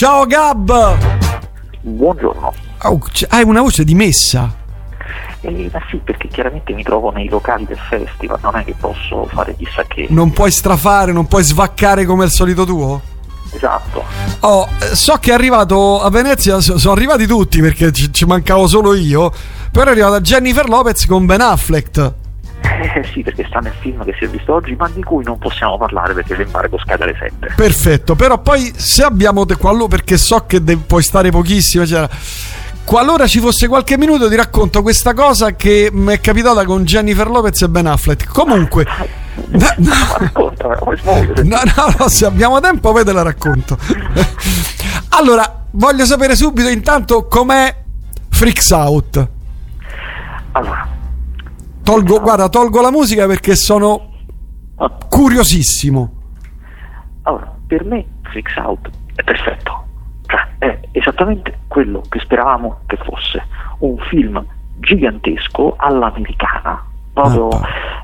Ciao Gab! Buongiorno. Oh, hai una voce dimessa. Eh, ma sì, perché chiaramente mi trovo nei locali del festival, non è che posso fare chissà che. Non puoi strafare, non puoi svaccare come al solito tuo? Esatto. Oh, eh, so che è arrivato a Venezia, so- sono arrivati tutti perché ci, ci mancavo solo io. Però è arrivata Jennifer Lopez con Ben Affleck. Eh sì, perché sta nel film che si è visto oggi, ma di cui non possiamo parlare perché l'embargo scade alle 7. Perfetto, però poi se abbiamo te perché so che de- puoi stare pochissimo, cioè, qualora ci fosse qualche minuto ti racconto questa cosa che mi è capitata con Jennifer Lopez e Ben Affleck. Comunque, no, no, no, no, no, se abbiamo tempo poi te la racconto. allora, voglio sapere subito intanto com'è Freaks Out. Allora, Tolgo, guarda, tolgo la musica perché sono ah, curiosissimo. allora, per me Freaks Out è perfetto. Cioè, è esattamente quello che speravamo che fosse. Un film gigantesco all'americana. Proprio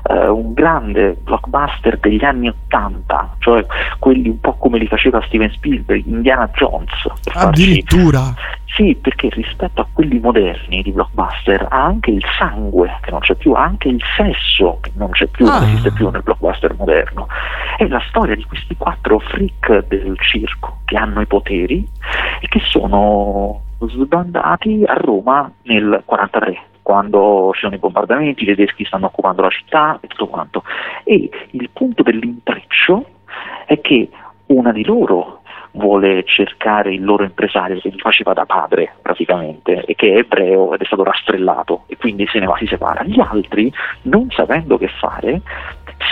eh, un grande blockbuster degli anni Ottanta, cioè quelli un po' come li faceva Steven Spielberg, Indiana Jones. Per farci- Addirittura. Sì, perché rispetto a quelli moderni di blockbuster ha anche il sangue che non c'è più, ha anche il sesso che non c'è più, Ah. non esiste più nel blockbuster moderno. È la storia di questi quattro freak del circo che hanno i poteri e che sono sbandati a Roma nel 43 quando ci sono i bombardamenti, i tedeschi stanno occupando la città e tutto quanto. E il punto dell'intreccio è che una di loro vuole cercare il loro impresario che gli faceva da padre praticamente e che è ebreo ed è stato rastrellato e quindi se ne va, si separa. Gli altri, non sapendo che fare,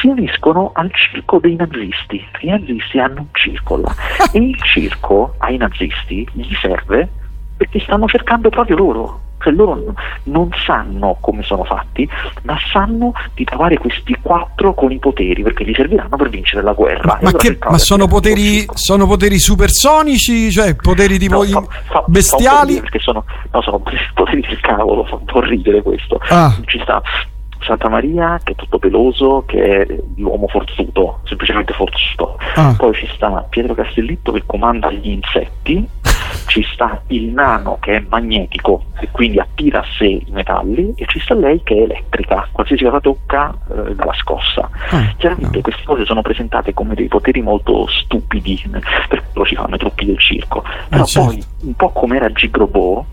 si uniscono al circo dei nazisti. I nazisti hanno un circo là e il circo ai nazisti gli serve perché stanno cercando proprio loro. Cioè loro non sanno come sono fatti, ma sanno di trovare questi quattro con i poteri perché gli serviranno per vincere la guerra. Ma, ma allora che- ma sono poteri, sono poteri supersonici? Cioè poteri tipo No, fa- fa- fa bestiali? Perché sono, no, sono poteri del cavolo, fa un po' ridere questo. Ah. Ci sta Santa Maria che è tutto peloso, che è l'uomo forzuto, semplicemente forzuto. Ah. Poi ci sta Pietro Castellitto che comanda gli insetti, ci sta il nano che è magnetico e quindi attira a sé i metalli e ci sta lei che è elettrica, qualsiasi cosa tocca eh, dalla scossa. Ah, Chiaramente no. queste cose sono presentate come dei poteri molto stupidi, per quello ci fanno i trucchi del circo, però certo. poi un po' come era Gigrobò,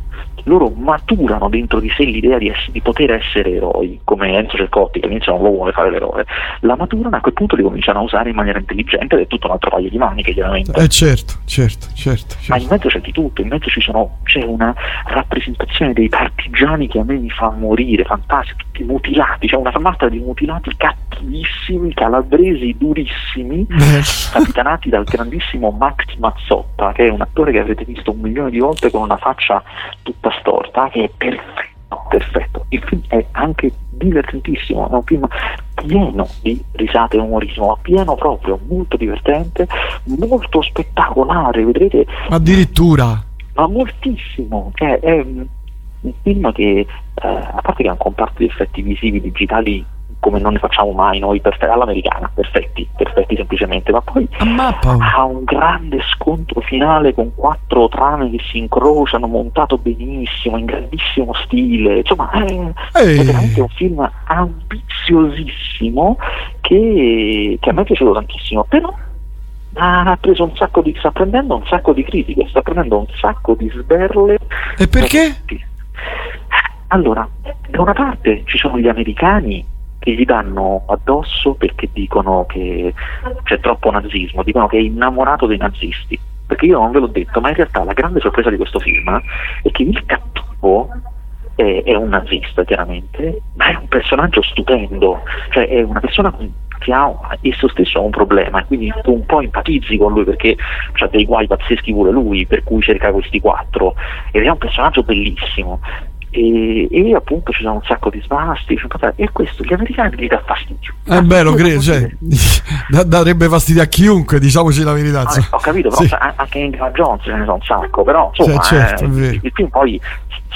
loro maturano dentro di sé l'idea di, ess- di poter essere eroi, come Enzo Cercotti che all'inizio non lo vuole fare l'eroe, la maturano a quel punto li cominciano a usare in maniera intelligente ed è tutto un altro paio di maniche chiaramente. Eh certo, certo, certo. Ma in certo. mezzo c'è di tutto, in mezzo ci sono, c'è una rappresentazione dei partigiani che a me mi fa morire, fantastici, tutti mutilati, c'è una fermata di mutilati cattivissimi, calabresi durissimi, capitanati dal grandissimo Max Mazzotta, che è un attore che avrete visto un milione di volte con una faccia tutta storta, che è perfetto, perfetto. Il film è anche divertentissimo, è un film pieno di risate e umorismo, pieno proprio, molto divertente, molto spettacolare, vedrete addirittura. ma moltissimo. Cioè, è un film che, eh, a parte che ha un comparto di effetti visivi digitali come non ne facciamo mai noi, perfe- all'americana, perfetti, perfetti semplicemente, ma poi ha un grande scontro finale con quattro trame che si incrociano, montato benissimo, in grandissimo stile, insomma è, è veramente un film ambiziosissimo che, che a me è piaciuto tantissimo, però ha preso un sacco di, sta prendendo un sacco di critiche, sta prendendo un sacco di sberle. E perché? Allora, da una parte ci sono gli americani che gli danno addosso perché dicono che c'è troppo nazismo, dicono che è innamorato dei nazisti. Perché io non ve l'ho detto, ma in realtà la grande sorpresa di questo film è che il cattivo è, è un nazista chiaramente, ma è un personaggio stupendo, cioè è una persona che ha esso stesso ha un problema quindi tu un po' empatizzi con lui perché ha dei guai pazzeschi pure lui, per cui cerca questi quattro ed è un personaggio bellissimo. E, e appunto ci sono un sacco di svasti e questo gli americani gli dà fastidio. È bello, Io credo. Cioè, darebbe fastidio a chiunque, diciamoci la verità. Ah, ho capito, però Sì. anche in Indiana Jones ce ne sono un sacco, però insomma Cioè, certo, eh, il film poi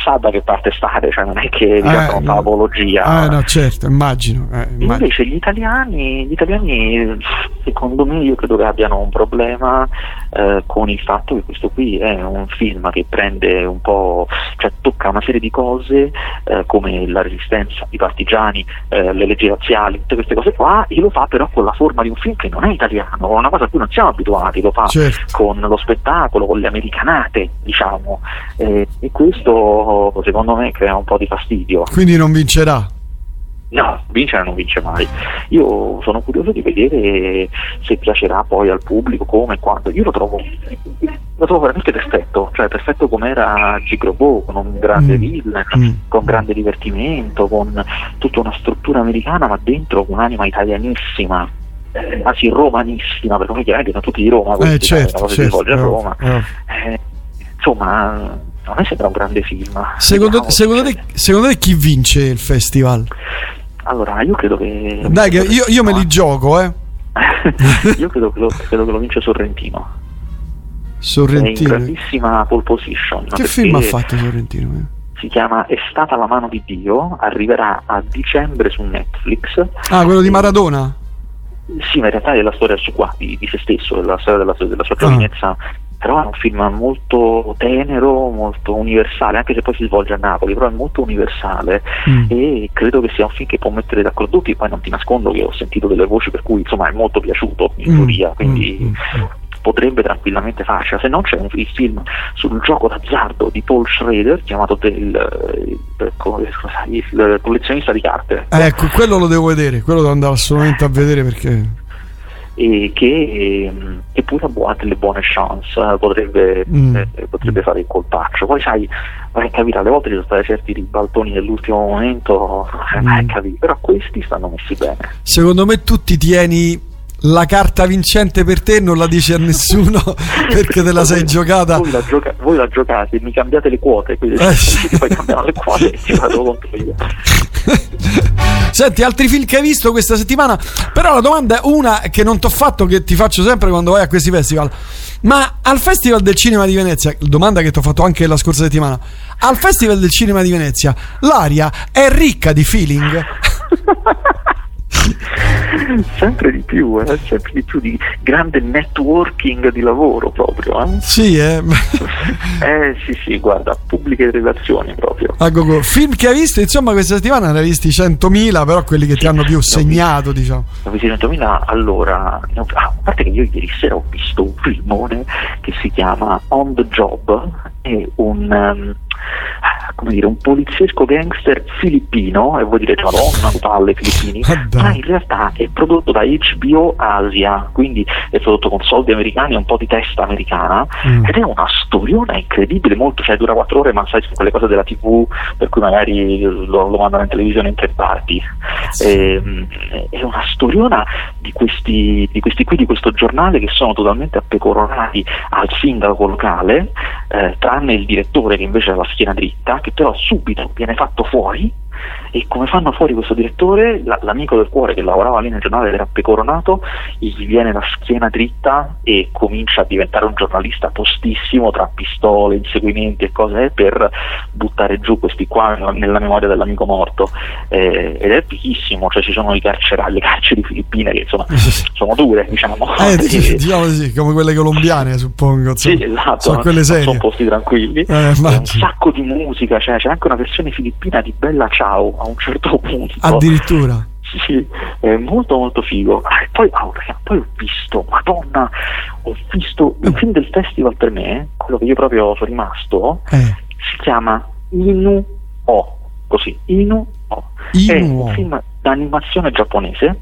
sa da che parte stare, cioè non è che vi Eh, no. apologia. Eh, no, certo, immagino. eh, immagino. Invece gli italiani, gli italiani, secondo me, io credo che abbiano un problema eh, con il fatto che questo qui è un film che prende un po', cioè tocca una serie di cose eh, come la resistenza, i partigiani, eh, le leggi razziali, tutte queste cose qua, e lo fa però con la forma di un film che non è italiano, una cosa a cui non siamo abituati, lo fa Certo. con lo spettacolo, con le americanate, diciamo, eh, e questo secondo me crea un po' di fastidio. Quindi non vincerà. No, vincere non vince mai. Io sono curioso di vedere se piacerà poi al pubblico, come quando. Io lo trovo, lo trovo veramente perfetto, cioè perfetto come era Gigrobo, con un grande Mm. villain, Mm. con grande divertimento, con tutta una struttura americana, ma dentro un'anima italianissima. eh, Anzi, romanissima, perché noi chiaramente sono tutti di Roma, Eh, questi, certo, cosa si certo. svolge a eh, Roma. eh. Eh, insomma, a me sembra un grande film. Secondo, secondo te, secondo te chi vince il festival? Allora, io credo che. Dai, che io, io me li gioco, eh. Io credo che, lo, credo che lo vince Sorrentino. È in Sorrentino. grandissima pole position. Che film ha fatto Sorrentino? eh? Si chiama È stata la mano di Dio, arriverà a dicembre su Netflix. Ah, quello di Maradona? Sì, ma in realtà è la storia su qua, di, di se stesso, la storia della, della sua Ah. Però è un film molto tenero, molto universale, anche se poi si svolge a Napoli, però è molto universale Mm. e credo che sia un film che può mettere d'accordo tutti, poi non ti nascondo che ho sentito delle voci per cui insomma è molto piaciuto in Mm, teoria, quindi mm, mm. potrebbe tranquillamente farcela, se no c'è un il film sul gioco d'azzardo di Paul Schrader chiamato del, il, come- scusa, il collezionista di carte Eh, Ecco, quello lo devo vedere, quello devo andare assolutamente a vedere perché... e che, ehm, che pure ha delle buone chance, eh, potrebbe, Mm. eh, potrebbe fare il colpaccio. Poi sai, vai a capire, alle volte ci sono stati certi ribaltoni nell'ultimo momento, eh, Mm. capire, però questi stanno messi bene. Secondo me tu ti tieni la carta vincente per te non la dici a nessuno perché te la sei Voi- giocata. Voi la, gioca- voi la giocate, mi cambiate le quote, quindi Eh, cambiamo le quote e ci vado contro io. Senti, altri film che hai visto questa settimana? Però la domanda è una che non ti ho fatto, che ti faccio sempre quando vai a questi festival. Ma al Festival del Cinema di Venezia, domanda che ti ho fatto anche la scorsa settimana, al Festival del Cinema di Venezia l'aria è ricca di feeling? sempre di più, eh, sempre di più di grande networking di lavoro proprio. Eh, Sì, eh. eh sì sì, guarda, pubbliche relazioni proprio. A gogo. Film che hai visto, insomma, questa settimana ne hai visti 100.000, però quelli che ti Sì, hanno più ne ho segnato, diciamo. Ho visto 100.000 allora, no, ah, a parte che io ieri sera ho visto un filmone che si chiama On the Job, è un, ehm, come dire, un poliziesco gangster filippino, e vuol dire madonna, palle filippini, Ah, ma in realtà è prodotto da HBO Asia, quindi è prodotto con soldi americani e un po' di testa americana, Mm. ed è una storiona incredibile, molto, cioè dura 4 ore, ma sai, sono quelle cose della TV, per cui magari lo, lo mandano in televisione in tre parti. Ehm, è una storiona di questi, di questi qui, di questo giornale che sono totalmente appecoronati al sindaco locale, eh, tranne il direttore che invece ha la schiena dritta, che però subito viene fatto fuori e come fanno fuori questo direttore, la- l'amico del cuore che lavorava lì nel giornale era appecoronato, gli viene la schiena dritta e comincia a diventare un giornalista tostissimo tra pistole, inseguimenti e cose per buttare giù questi qua nella memoria dell'amico morto. Eh, ed è fighissimo, cioè ci sono i carcerati, le carceri filippine che insomma sono dure, diciamo. Eh, dic- diciamo di sì, come quelle colombiane, suppongo. Sì, esatto, Sono no? quelle serie. sono posti tranquilli. Eh, un sacco di musica, cioè, c'è anche una versione filippina di Bella Ciao a un certo punto. Addirittura. Sì, è molto molto figo. Ah, e poi, raga, poi ho visto, madonna, ho visto il film del festival per me, quello che io proprio sono rimasto, Eh. si chiama Inu O, così, Inu O. È Inu O. un film d'animazione giapponese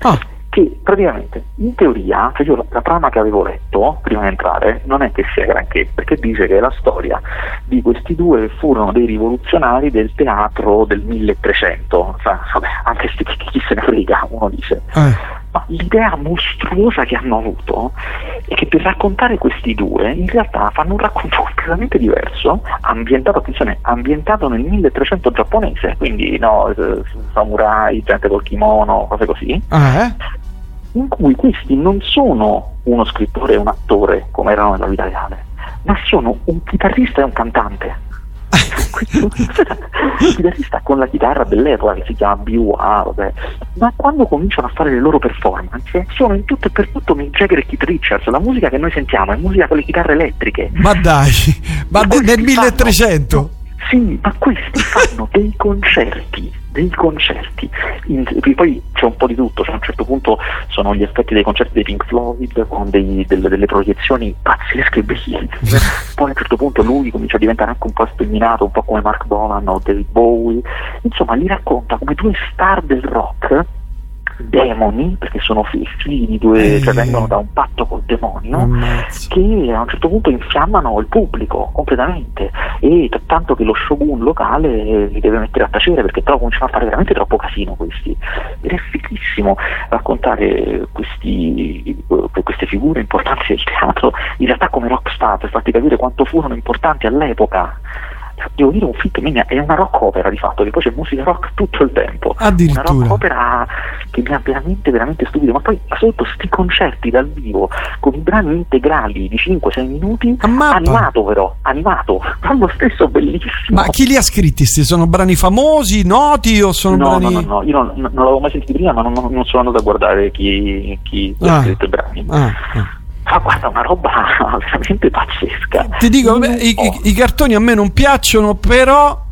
Ah, che praticamente in teoria, cioè io la, trama che avevo letto prima di entrare non è che sia granché, perché dice che è la storia di questi due che furono dei rivoluzionari del teatro del 1300, cioè, vabbè, anche sti, chi, chi se ne frega, uno dice. eh. Ma l'idea mostruosa che hanno avuto è che per raccontare questi due in realtà fanno un racconto completamente diverso, ambientato, attenzione, ambientato nel 1300 giapponese, quindi no, eh, samurai, gente col kimono, cose così eh? in cui questi non sono uno scrittore e un attore come erano nella vita reale, ma sono un chitarrista e un cantante. Chitarrista con la chitarra dell'epoca che si chiama B.U.A. Vabbè. ma quando cominciano a fare le loro performance sono in tutto e per tutto Mick Jagger e Keith Richards la musica che noi sentiamo è musica con le chitarre elettriche ma dai ma, ma nel 1300 fanno, sì, ma questi fanno dei concerti, dei concerti. In, poi c'è un po' di tutto, cioè a un certo punto sono gli effetti dei concerti dei Pink Floyd con dei, delle, delle, proiezioni pazzesche e bellissime. Poi a un certo punto lui comincia a diventare anche un po' sterminato, un po' come Mark Dolan o David Bowie. Insomma, li racconta come due star del rock demoni, perché sono figli di due, eh. cioè vengono da un patto col demonio, Ammazza. che a un certo punto infiammano il pubblico completamente e tanto che lo shogun locale li deve mettere a tacere perché però cominciano a fare veramente troppo casino questi. Ed è fighissimo raccontare questi, queste figure importanti del teatro, in realtà come rockstar, per farti capire quanto furono importanti all'epoca devo dire un film è una rock opera di fatto che poi c'è musica rock tutto il tempo una rock opera che mi ha veramente veramente stupito ma poi soprattutto sti concerti dal vivo con i brani integrali di 5-6 minuti animato però animato ma lo stesso bellissimo ma chi li ha scritti? sono brani famosi noti o sono no, brani no no no io non, non, l'avevo mai sentito prima ma non, non sono andato a guardare chi, chi ah. ha scritto i brani ah. Ah ah, guarda, una roba veramente pazzesca. Ti dico, beh, i, i, i, cartoni a me non piacciono, però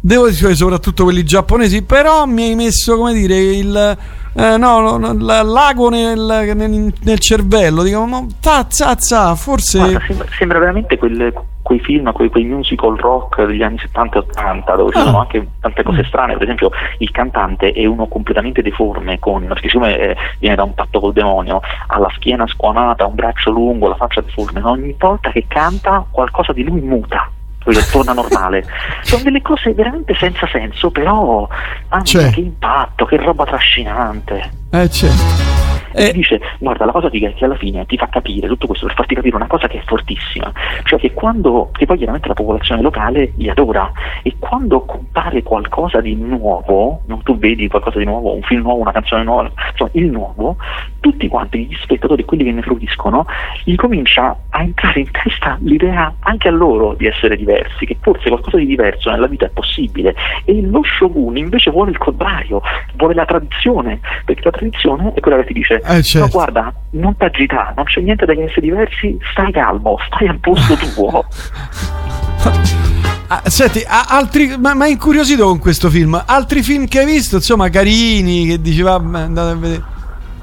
devo dire soprattutto quelli giapponesi, però mi hai messo, come dire, il eh, no, no, lago nel, nel, nel cervello, dico, ma tazza, tazza, forse guarda, sembra, sembra, veramente quel quei film, quei, quei, musical rock degli anni 70 e 80 dove ci ah. sono anche tante cose strane, per esempio il cantante è uno completamente deforme, con, perché siccome eh, viene da un patto col demonio, ha la schiena squamata, un braccio lungo, la faccia deforme, ogni volta che canta qualcosa di lui muta poi torna normale. Sono delle cose veramente senza senso, però ah, che impatto, che roba trascinante. Eh certo. E dice, guarda, la cosa è che alla fine ti fa capire tutto questo per farti capire una cosa che è fortissima, cioè che quando, che poi chiaramente la popolazione locale li adora, e quando compare qualcosa di nuovo, non tu vedi qualcosa di nuovo, un film nuovo, una canzone nuova, insomma il nuovo, tutti quanti gli spettatori, quelli che ne fruiscono, gli comincia a entrare in testa l'idea anche a loro di essere diversi, che forse qualcosa di diverso nella vita è possibile, e lo shogun invece vuole il contrario, vuole la tradizione, perché la tradizione è quella che ti dice eh, certo. no guarda, non ti agitare, non c'è niente da che essere diversi, stai calmo, stai al posto tuo. Ah, senti, altri, ma, ma incuriosito con questo film, altri film che hai visto, insomma, carini, che diceva andate a vedere.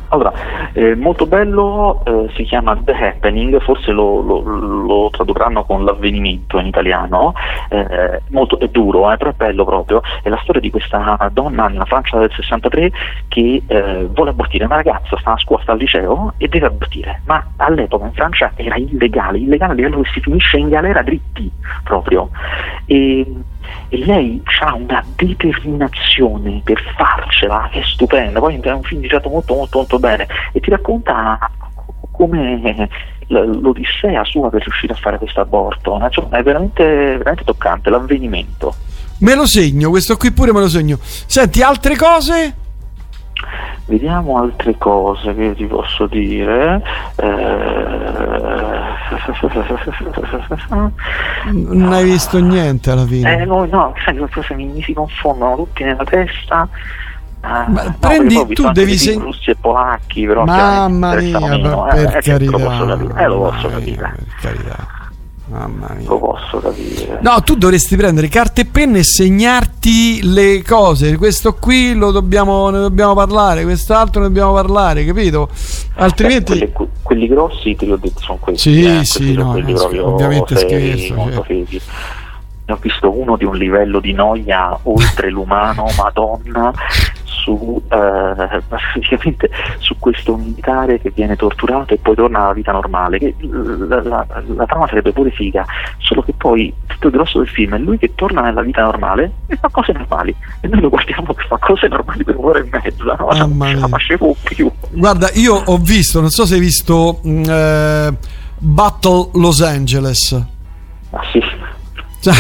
Allora, eh, molto bello, eh, si chiama The Happening, forse lo, lo, lo, tradurranno con l'avvenimento in italiano, eh, molto, è duro, eh, però è bello proprio, è la storia di questa donna nella Francia del 63 che eh, vuole abortire, una ragazza sta a scuola, sta al liceo e deve abortire, ma all'epoca in Francia era illegale, illegale a livello che si finisce in galera dritti proprio. E, e lei ha una determinazione per farcela che è stupenda, poi è un film diciamo molto molto molto bene e ti racconta come l'odissea sua per riuscire a fare questo aborto, è veramente, veramente toccante l'avvenimento. Me lo segno, questo qui pure me lo segno. Senti, altre cose? Vediamo altre cose che ti posso dire. Eh... Non hai visto niente alla fine? Eh, no, no, sai cosa mi, mi si confondono tutti nella testa. Ah, no, prendi tu devi segnare russi e polacchi però mamma mia per, per eh, carità lo posso capire, eh, lo posso capire. per carità Mamma mia. Lo posso capire. No, tu dovresti prendere carta e penna e segnarti le cose. Questo qui lo dobbiamo, ne dobbiamo parlare, quest'altro ne dobbiamo parlare, capito? Altrimenti. Eh, quelli, quelli, grossi, te li ho detto, sono questi. Sì, eh, sì, no, eh, ovviamente seri, scherzo. Molto certo. Ne ho visto uno di un livello di noia oltre l'umano, madonna, su, eh, praticamente su questo militare che viene torturato e poi torna alla vita normale. Che, la, la, la, trama sarebbe pure figa, solo che poi tutto il grosso del film è lui che torna nella vita normale e fa cose normali. E noi lo guardiamo che fa cose normali per un'ora e mezza, no? Ah, non la facevo più. Guarda, io ho visto, non so se hai visto mm, eh, Battle Los Angeles. Ah sì. Cioè,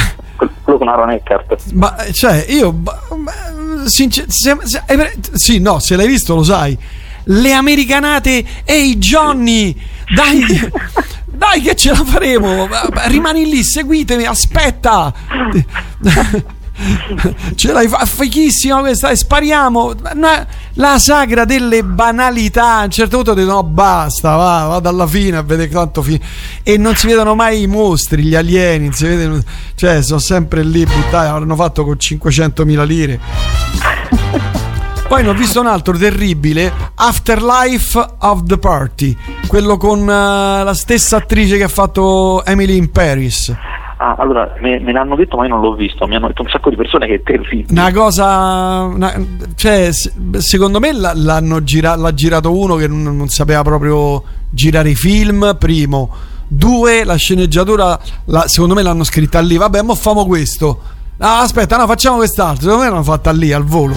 quello con Aaron Eckhart. Ma cioè, io sincer- se, se, eh, sì, no, se l'hai visto lo sai. Le americanate, ehi Johnny, dai, Dai che ce la faremo. Rimani lì, seguitemi, aspetta. Ce l'hai fa- fichissima questa e spariamo. La sagra delle banalità. A un certo punto ho detto: no, basta, va, vado alla fine a vedere quanto fine. E non si vedono mai i mostri, gli alieni. Si vedono, cioè, sono sempre lì buttati. L'hanno fatto con 500.000 lire. Poi ne ho visto un altro terribile, Afterlife of the Party, quello con uh, la stessa attrice che ha fatto Emily in Paris. Ah, allora me, me, l'hanno detto, ma io non l'ho visto. Mi hanno detto un sacco di persone che è terribile. Una cosa, una, cioè, secondo me l'hanno gira, l'ha girato uno che non, non, sapeva proprio girare i film. Primo, due, la sceneggiatura, la, secondo me l'hanno scritta lì. Vabbè, mo famo questo. Ah, aspetta, no, facciamo quest'altro. Secondo me l'hanno fatta lì al volo.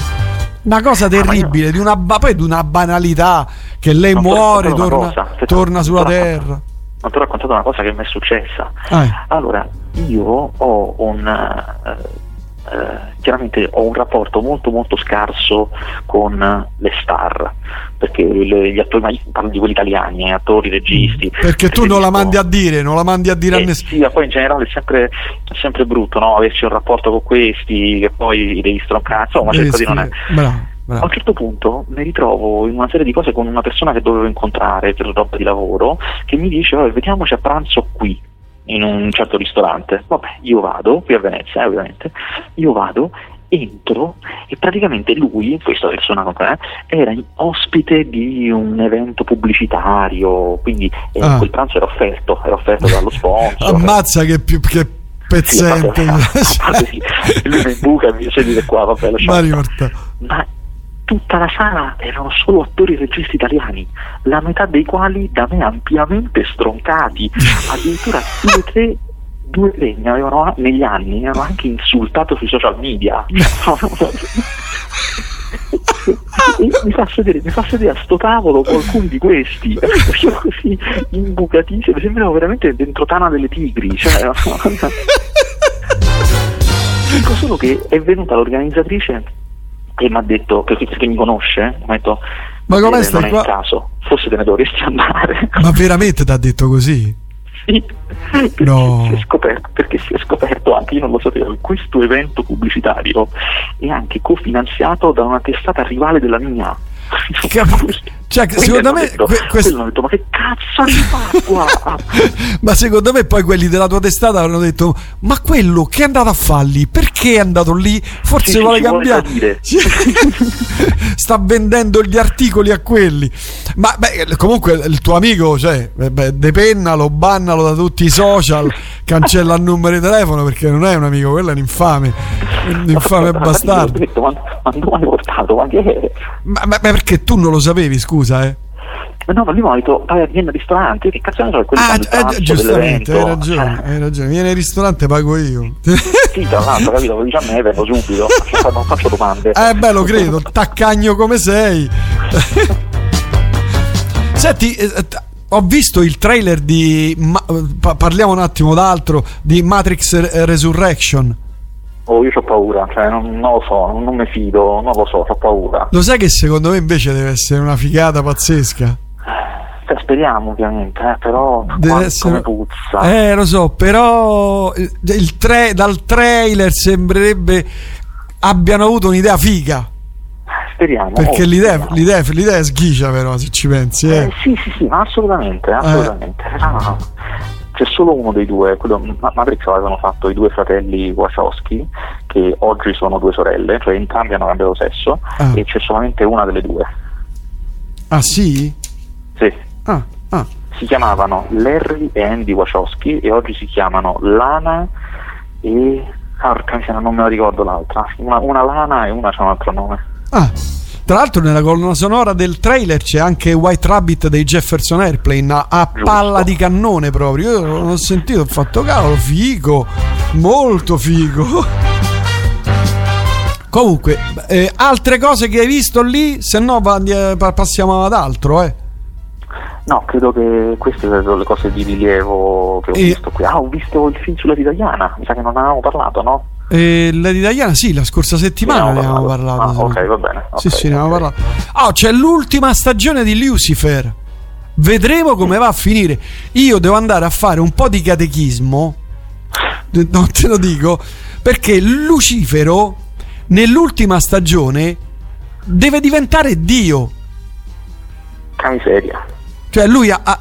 Una cosa terribile, ah, di una, poi di una banalità che lei ma muore, torna, torna sulla terra ma ti ho raccontato una cosa che mi è successa. Ah. Allora, io ho un... Uh, Uh, chiaramente ho un rapporto molto molto scarso con le star perché le, gli attori parlo di quelli italiani eh, attori, registi. Perché tu non la mandi a dire non la mandi a dire eh, a nessuno. sì, poi in generale è sempre, è sempre brutto no? averci un rapporto con questi che poi devi stroncare insomma cerco di non è. bravo a un certo punto mi ritrovo in una serie di cose con una persona che dovevo incontrare per roba di lavoro che mi dice vediamoci a pranzo qui in un certo ristorante. Vabbè, io vado, qui a Venezia eh, ovviamente, io vado, entro e praticamente lui, questa persona con me, era ospite di un evento pubblicitario, quindi eh, ah. quel pranzo era offerto, era offerto dallo sponsor. Ammazza che più che pezzente. Sì, a parte, sì. Lui mi buca e mi dice di qua, vabbè, lasciamo. Ma tutta la sala erano solo attori e registi italiani, la metà dei quali da me ampiamente stroncati, addirittura due tre due tre mi avevano negli anni mi avevano anche insultato sui social media. Mi, fa sedere, mi fa sedere a sto tavolo qualcuno di questi. Io così imbucatissimo mi sembravo veramente dentro Tana delle Tigri cioè, dico solo che è venuta l'organizzatrice e mi ha detto, perché, perché mi conosce, mi ha detto, ma come stai non qua? è il caso, forse te ne dovresti andare. Ma veramente ti ha detto così? Sì, perché, no. si scoperto, perché si è scoperto anche, io non lo sapevo, questo evento pubblicitario è anche cofinanziato da una testata rivale della mia. Cioè, secondo me detto, que- questo... detto, ma che cazzo di fa qua? ma secondo me poi quelli della tua testata hanno detto ma quello che è andato a farli perché è andato lì? Forse sì, vuole cambiare. sta vendendo gli articoli a quelli. Ma beh, comunque il tuo amico cioè beh, depennalo bannalo da tutti i social cancella il numero di telefono perché non è un amico quello è un infame un infame bastardo. ma, ma? Ma, ma, perché tu non lo sapevi scusa eh ma no, ma detto vai vieni al ristorante, che cazzo ne so, quelli ah, eh, giustamente, hai ragione, eh. hai ragione, vieni al ristorante pago io. sì, tra l'altro, capito, lo dici a me, vengo subito, non faccio domande. Eh beh, lo credo, taccagno come sei. Senti, eh, ho visto il trailer di ma, parliamo un attimo d'altro di Matrix Resurrection. Oh, io ho paura, cioè non, non, lo so, non mi fido, non lo so, ho paura. Lo sai che secondo me invece deve essere una figata pazzesca? Cioè, speriamo ovviamente, eh, però deve essere... puzza. Eh, lo so, però il tra... dal trailer sembrerebbe abbiano avuto un'idea figa. Speriamo. Perché oh, l'idea, speriamo. L'idea, l'idea, è sghicia però, se ci pensi. Eh. Eh, sì, sì, sì, assolutamente, assolutamente. Eh. No, c'è solo uno dei due, quello, Matrix avevano fatto i due fratelli Wachowski, che oggi sono due sorelle, cioè entrambi hanno cambiato sesso, ah. e c'è solamente una delle due. Ah sì? Sì. Ah, ah. Si chiamavano Larry e Andy Wachowski e oggi si chiamano Lana e... Porca miseria, non me la ricordo l'altra. Una, una Lana e una c'è un altro nome. Ah. Tra l'altro nella colonna sonora del trailer c'è anche White Rabbit dei Jefferson Airplane a, a palla di cannone proprio. Io non ho sentito, ho fatto cavolo, figo, molto figo. Comunque, eh, altre cose che hai visto lì, se no eh, passiamo ad altro, eh. No, credo che queste sono le cose di rilievo che ho e... visto qui. Ah, ho visto il film sulla vita italiana, mi sa che non avevamo parlato, no? Eh, Lady Diana, sì, la scorsa settimana ne abbiamo parlato. Ah, ok, va bene. Okay, sì, sì, ne abbiamo parlato. Oh, c'è l'ultima stagione di Lucifer. vedremo come va a finire. Io devo andare a fare un po' di catechismo, non te lo dico, perché Lucifero nell'ultima stagione deve diventare Dio. Che miseria. Cioè lui ha, ha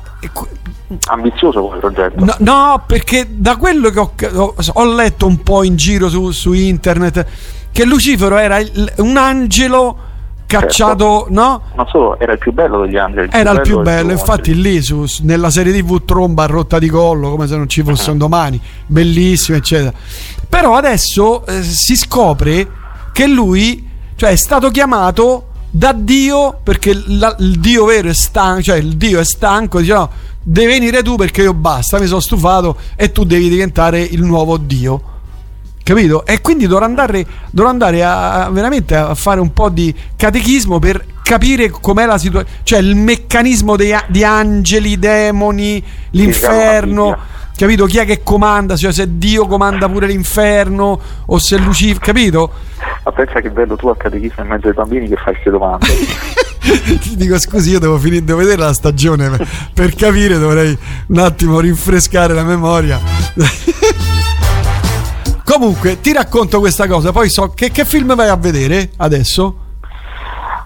ambizioso come progetto. No, no, perché da quello che ho, ho, ho, letto un po' in giro su, su internet, che Lucifero era il, un angelo cacciato, certo. no? Non solo, era il più bello degli angeli. Il era il più bello, infatti angeli. lì su, nella serie TV tromba a rotta di collo, come se non ci fosse un domani, bellissimo, eccetera. Però adesso eh, si scopre che lui, cioè è stato chiamato da Dio perché la, il Dio vero è stanco, cioè il Dio è stanco, dice no, devi venire tu perché io basta, mi sono stufato e tu devi diventare il nuovo Dio. Capito? E quindi dovrò andare, dovrò andare a, veramente a fare un po' di catechismo per capire com'è la situazione, cioè il meccanismo dei, di angeli, demoni, l'inferno capito? Chi è che comanda? Cioè, se Dio comanda pure l'inferno o se Lucifero, capito? Ma pensa che bello tu a catechismo in mezzo ai bambini che fai queste domande. Ti dico scusi, io devo, finire, devo vedere la stagione per, per capire, dovrei un attimo rinfrescare la memoria. Comunque, ti racconto questa cosa, poi so che, che film vai a vedere adesso?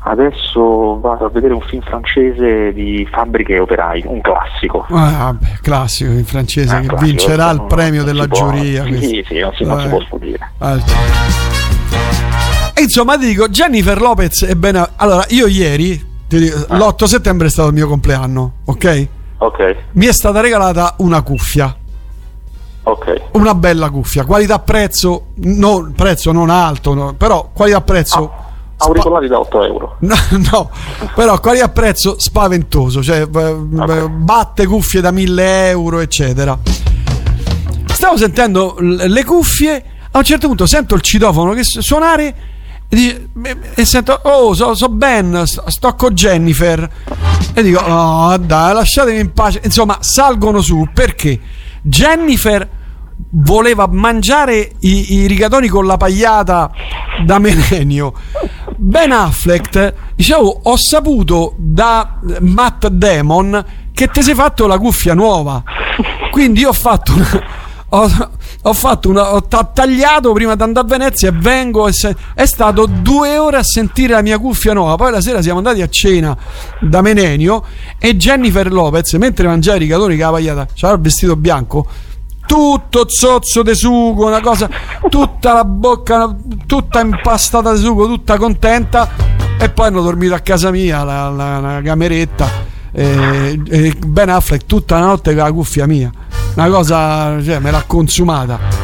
Adesso vado a vedere un film francese di fabbriche e operai, un classico. Ah, vabbè, classico in francese, che classico, vincerà il premio della giuria. Può, sì, sì, non si, non si può sfuggire. E insomma, ti dico, Jennifer Lopez è bene. Allora, io ieri, dico, ah. l'8 settembre è stato il mio compleanno, ok? Ok. Mi è stata regalata una cuffia. Ok. Una bella cuffia, qualità-prezzo, no, prezzo non alto, no, però qualità-prezzo. Ah auricolari da 8 euro. No, no, però quali a prezzo spaventoso, cioè okay. batte cuffie da 1000 euro, eccetera. Stavo sentendo le cuffie, a un certo punto sento il citofono che suonare e, e sento, oh, so, so Ben, sto con Jennifer. E dico, oh, dai, lasciatemi in pace. Insomma, salgono su perché Jennifer voleva mangiare i, i rigatoni con la pagliata da Menenio. Ben Affleck, dicevo, ho saputo da Matt Damon che ti sei fatto la cuffia nuova. Quindi ho fatto una, ho, ho, fatto una, ho tagliato prima di andare a Venezia e vengo. Se, è stato due ore a sentire la mia cuffia nuova. Poi la sera siamo andati a cena da Menenio e Jennifer Lopez, mentre mangiava i rigatoni con la pagliata, c'era il vestito bianco tutto zozzo di sugo, una cosa, tutta la bocca, tutta impastata di sugo, tutta contenta. E poi hanno dormito a casa mia, la, la, la cameretta. E, e Ben Affleck tutta la notte con la cuffia mia. Una cosa, cioè, me l'ha consumata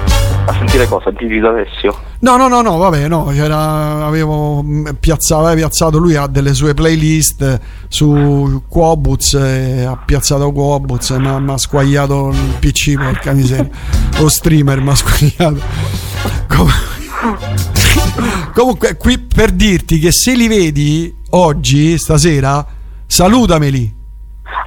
a sentire cosa? Gigi D'Alessio? No, no, no, no, vabbè, no, c'era, avevo piazzato, aveva piazzato, lui ha delle sue playlist su Quobuz, ha piazzato Quobuz, mi ha squagliato il PC, porca miseria, lo streamer mi ha squagliato. Comunque, qui per dirti che se li vedi oggi, stasera, salutameli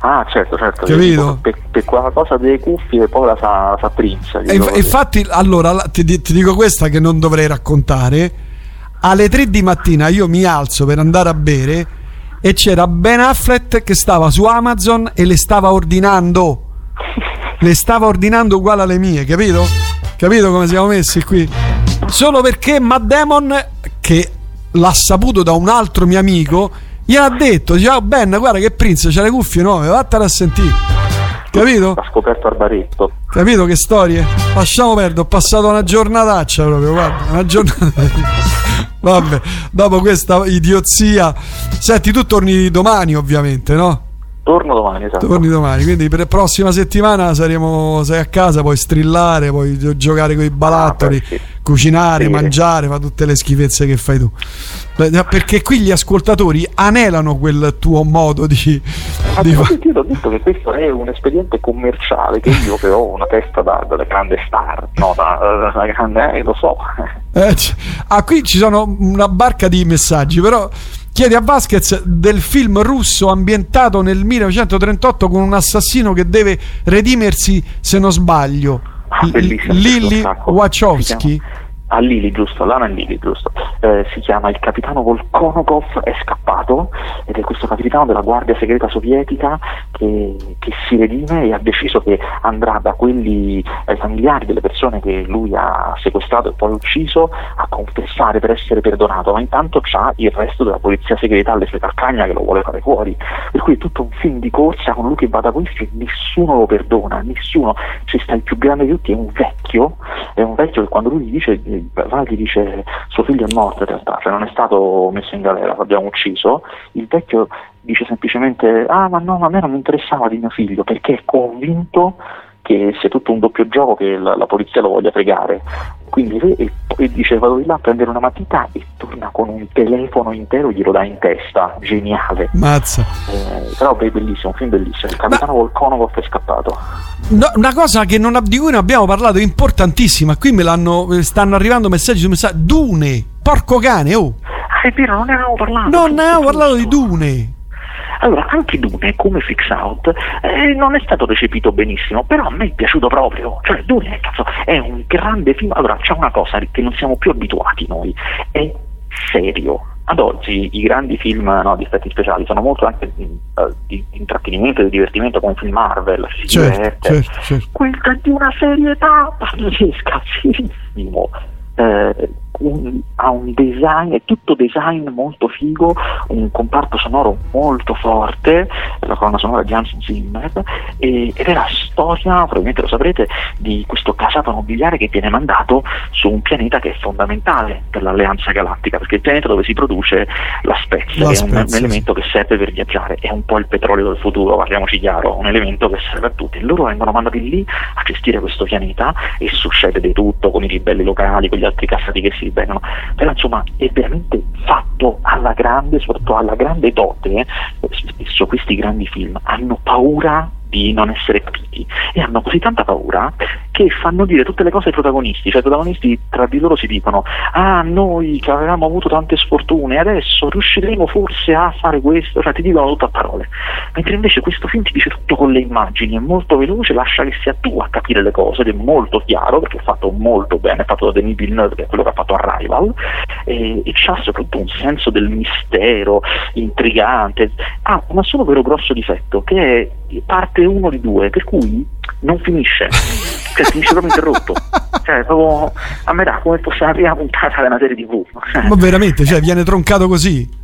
Ah, certo, certo. Capito? Per, per, quella cosa delle cuffie, poi la sa, sa Prince. E, infatti, allora ti, ti dico questa che non dovrei raccontare. Alle 3 di mattina io mi alzo per andare a bere e c'era Ben Affleck che stava su Amazon e le stava ordinando. le stava ordinando uguale alle mie, capito? Capito come siamo messi qui? Solo perché Matt Damon, che l'ha saputo da un altro mio amico, gli ha detto, ciao Ben, guarda che Prince c'ha le cuffie nuove, vattene a sentire. Capito? Ha scoperto al baretto. Capito che storie? Lasciamo perdere, ho passato una giornataccia proprio, guarda, una giornata. Vabbè, dopo questa idiozia. Senti, tu torni domani ovviamente, no? Torno domani, esatto. Torni domani, quindi per la prossima settimana saremo, sei a casa, puoi strillare, puoi giocare con i balattoli, ah. Cucinare, sì. mangiare, fa tutte le schifezze che fai tu. Perché qui gli ascoltatori anelano quel tuo modo di... Ma di. Io ho detto che questo è un espediente commerciale, che io che ho una testa da, da grande star, no, da, da grande, eh, lo so. Eh, ah, qui ci sono una barca di messaggi, però chiede a Vasquez del film russo ambientato nel 1938 con un assassino che deve redimersi se non sbaglio ah, Lily Wachowski a Lili, giusto, Lana Lili, giusto. Eh, si chiama Il capitano Volkonokov è scappato ed è questo capitano della guardia segreta sovietica che, che si redime e ha deciso che andrà da quelli ai familiari delle persone che lui ha sequestrato e poi ucciso a confessare per essere perdonato, ma intanto c'ha il resto della polizia segreta alle sue calcagna che lo vuole fare fuori. Per cui è tutto un film di corsa con lui che va da questi e nessuno lo perdona, nessuno. Ci sta il più grande di tutti, è un vecchio, è un vecchio che quando lui gli dice va gli dice suo figlio è morto in realtà, cioè non è stato messo in galera, l'abbiamo ucciso, il vecchio dice semplicemente ah ma no, ma a me non interessava di mio figlio perché è convinto che sia tutto un doppio gioco che la, la polizia lo voglia fregare. Quindi e, e dice vado di là a prendere una matita e torna con un telefono intero e glielo dà in testa. Geniale. Mazza. Eh, però è bellissimo, un film bellissimo. Il capitano Ma... Volkonov è scappato. No, una cosa non, di cui non abbiamo parlato importantissima, qui me l'hanno, stanno arrivando messaggi su messaggi. Dune, porco cane, oh! Ah, è vero, non ne avevamo parlato. Non ne avevamo parlato di Dune. Allora, anche Dune, come Fix Out, eh, non è stato recepito benissimo, però a me è piaciuto proprio. Cioè, Dune cazzo, è un grande film. Allora, c'è una cosa che non siamo più abituati noi, è serio. Ad oggi i grandi film no, di effetti speciali sono molto anche di, uh, di intrattenimento e di divertimento come film Marvel, si certo, diverte. Certo, certo. Questa è di una serietà pazzesca, serissimo. Eh, un, ha un design, è tutto design molto figo, un comparto sonoro molto forte, la colonna sonora di Hans Zimmer, e, ed è la storia, probabilmente lo saprete, di questo casato nobiliare che viene mandato su un pianeta che è fondamentale per l'alleanza galattica, perché è il pianeta dove si produce la spezia, la che spezia, è un, un elemento che serve per viaggiare, è un po' il petrolio del futuro, parliamoci chiaro, un elemento che serve a tutti. E loro vengono mandati lì a gestire questo pianeta e succede di tutto con i ribelli locali, con gli altri cassati che si ribellano, però insomma è veramente fatto alla grande, soprattutto alla grande dote, eh. spesso questi grandi film hanno paura di non essere capiti. E hanno così tanta paura che fanno dire tutte le cose ai protagonisti, cioè i protagonisti tra di loro si dicono ah noi che avevamo avuto tante sfortune adesso riusciremo forse a fare questo, cioè ti dicono tutto a parole, mentre invece questo film ti dice tutto con le immagini, è molto veloce, lascia che sia tu a capire le cose ed è molto chiaro perché è fatto molto bene, è fatto da Denis Villeneuve che è quello che ha fatto Arrival e, e c'ha soprattutto un senso del mistero intrigante, ha ah, un solo vero grosso difetto che è parte uno di due, per cui non finisce, cioè finisce proprio interrotto. Cioè, proprio a metà come fosse la prima puntata una serie TV. Ma veramente, cioè, viene troncato così?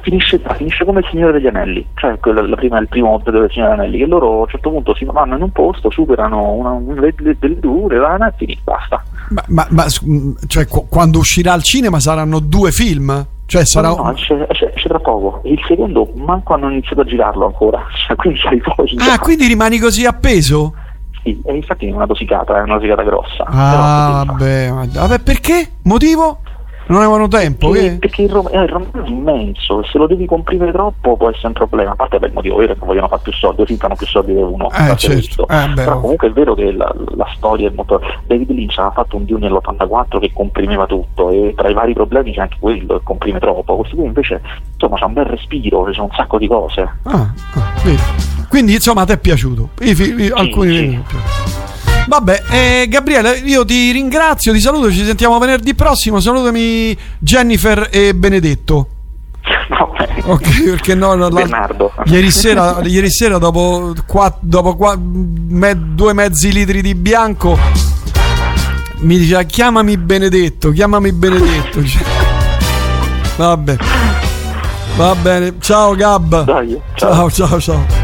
Finisce, finisce, come il Signore degli Anelli, cioè quella, la prima, il primo episodio del Signore degli Anelli, che loro a un certo punto si vanno in un posto, superano una, una, delle due, vanno e finì, basta. Ma, ma, ma cioè, qu- quando uscirà al cinema saranno due film? Cioè sarà... No, no c'è, c'è, tra poco. Il secondo manco hanno iniziato a girarlo ancora. Cioè, quindi Ah, quindi rimani così appeso? Sì, e infatti è una dosicata, è una dosicata grossa. Ah, vabbè, vabbè, perché? Motivo? Non avevano tempo? Perché, che? perché il, rom- eh, il romanzo è immenso, se lo devi comprimere troppo può essere un problema. A parte per il motivo vero che vogliono fare più soldi, fanno più soldi di uno. Eh, certo. eh, Però comunque è vero che la, la storia è molto. David Lynch ha fatto un Dune nell'84 che comprimeva tutto e tra i vari problemi c'è anche quello che comprime troppo. Questo qui invece insomma c'ha un bel respiro, sono un sacco di cose. Ah, ah, Quindi insomma a te è piaciuto? I, i, sì, alcuni sì. Vabbè, eh, Gabriele, io ti ringrazio, ti saluto, ci sentiamo venerdì prossimo. Salutami Jennifer e Benedetto. Ok, perché no, no Bernardo. Ieri sera, ieri sera dopo, qua, dopo qua, me, due mezzi litri di bianco mi diceva chiamami Benedetto, chiamami Benedetto. Vabbè. Va bene, ciao Gab. Dai, ciao, ciao, ciao. ciao.